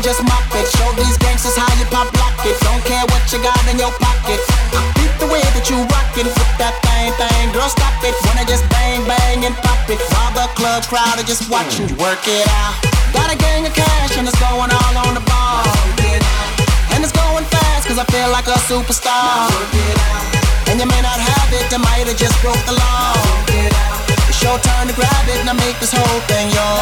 and just mop it. Show these gangsters how you pop lock it. Don't care what you got in your pocket. I beat the way that you rockin' Flip that thing thing. Girl, stop it. Wanna just bang bang and pop it while the club crowd are just watching you work it out. Got a gang of cash and it's going all on the ball. And it's going fast cause I feel like a superstar. And you may not have it, I might have just broke the law. It's your turn to grab it and I make this whole thing yours.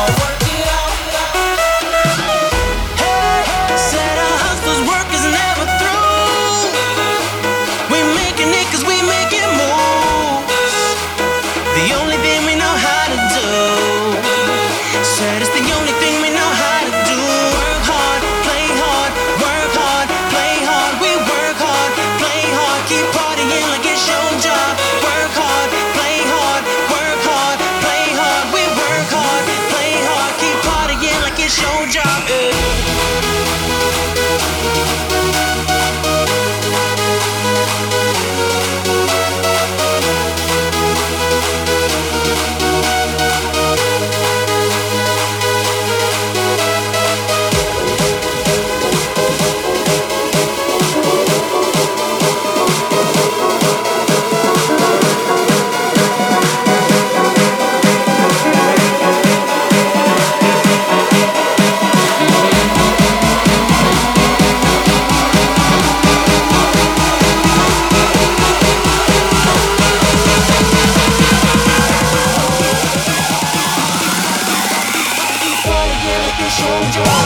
shoulder